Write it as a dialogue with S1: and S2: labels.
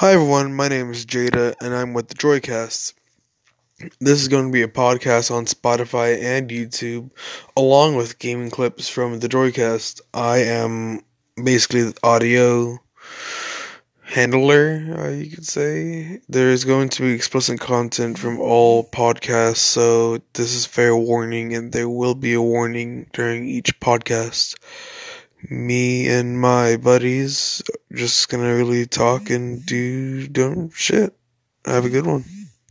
S1: Hi everyone, my name is Jada and I'm with the Joycast. This is going to be a podcast on Spotify and YouTube along with gaming clips from the Joycast. I am basically the audio handler, uh, you could say. There is going to be explicit content from all podcasts, so this is fair warning and there will be a warning during each podcast me and my buddies just gonna really talk and do dumb shit. Have a good one.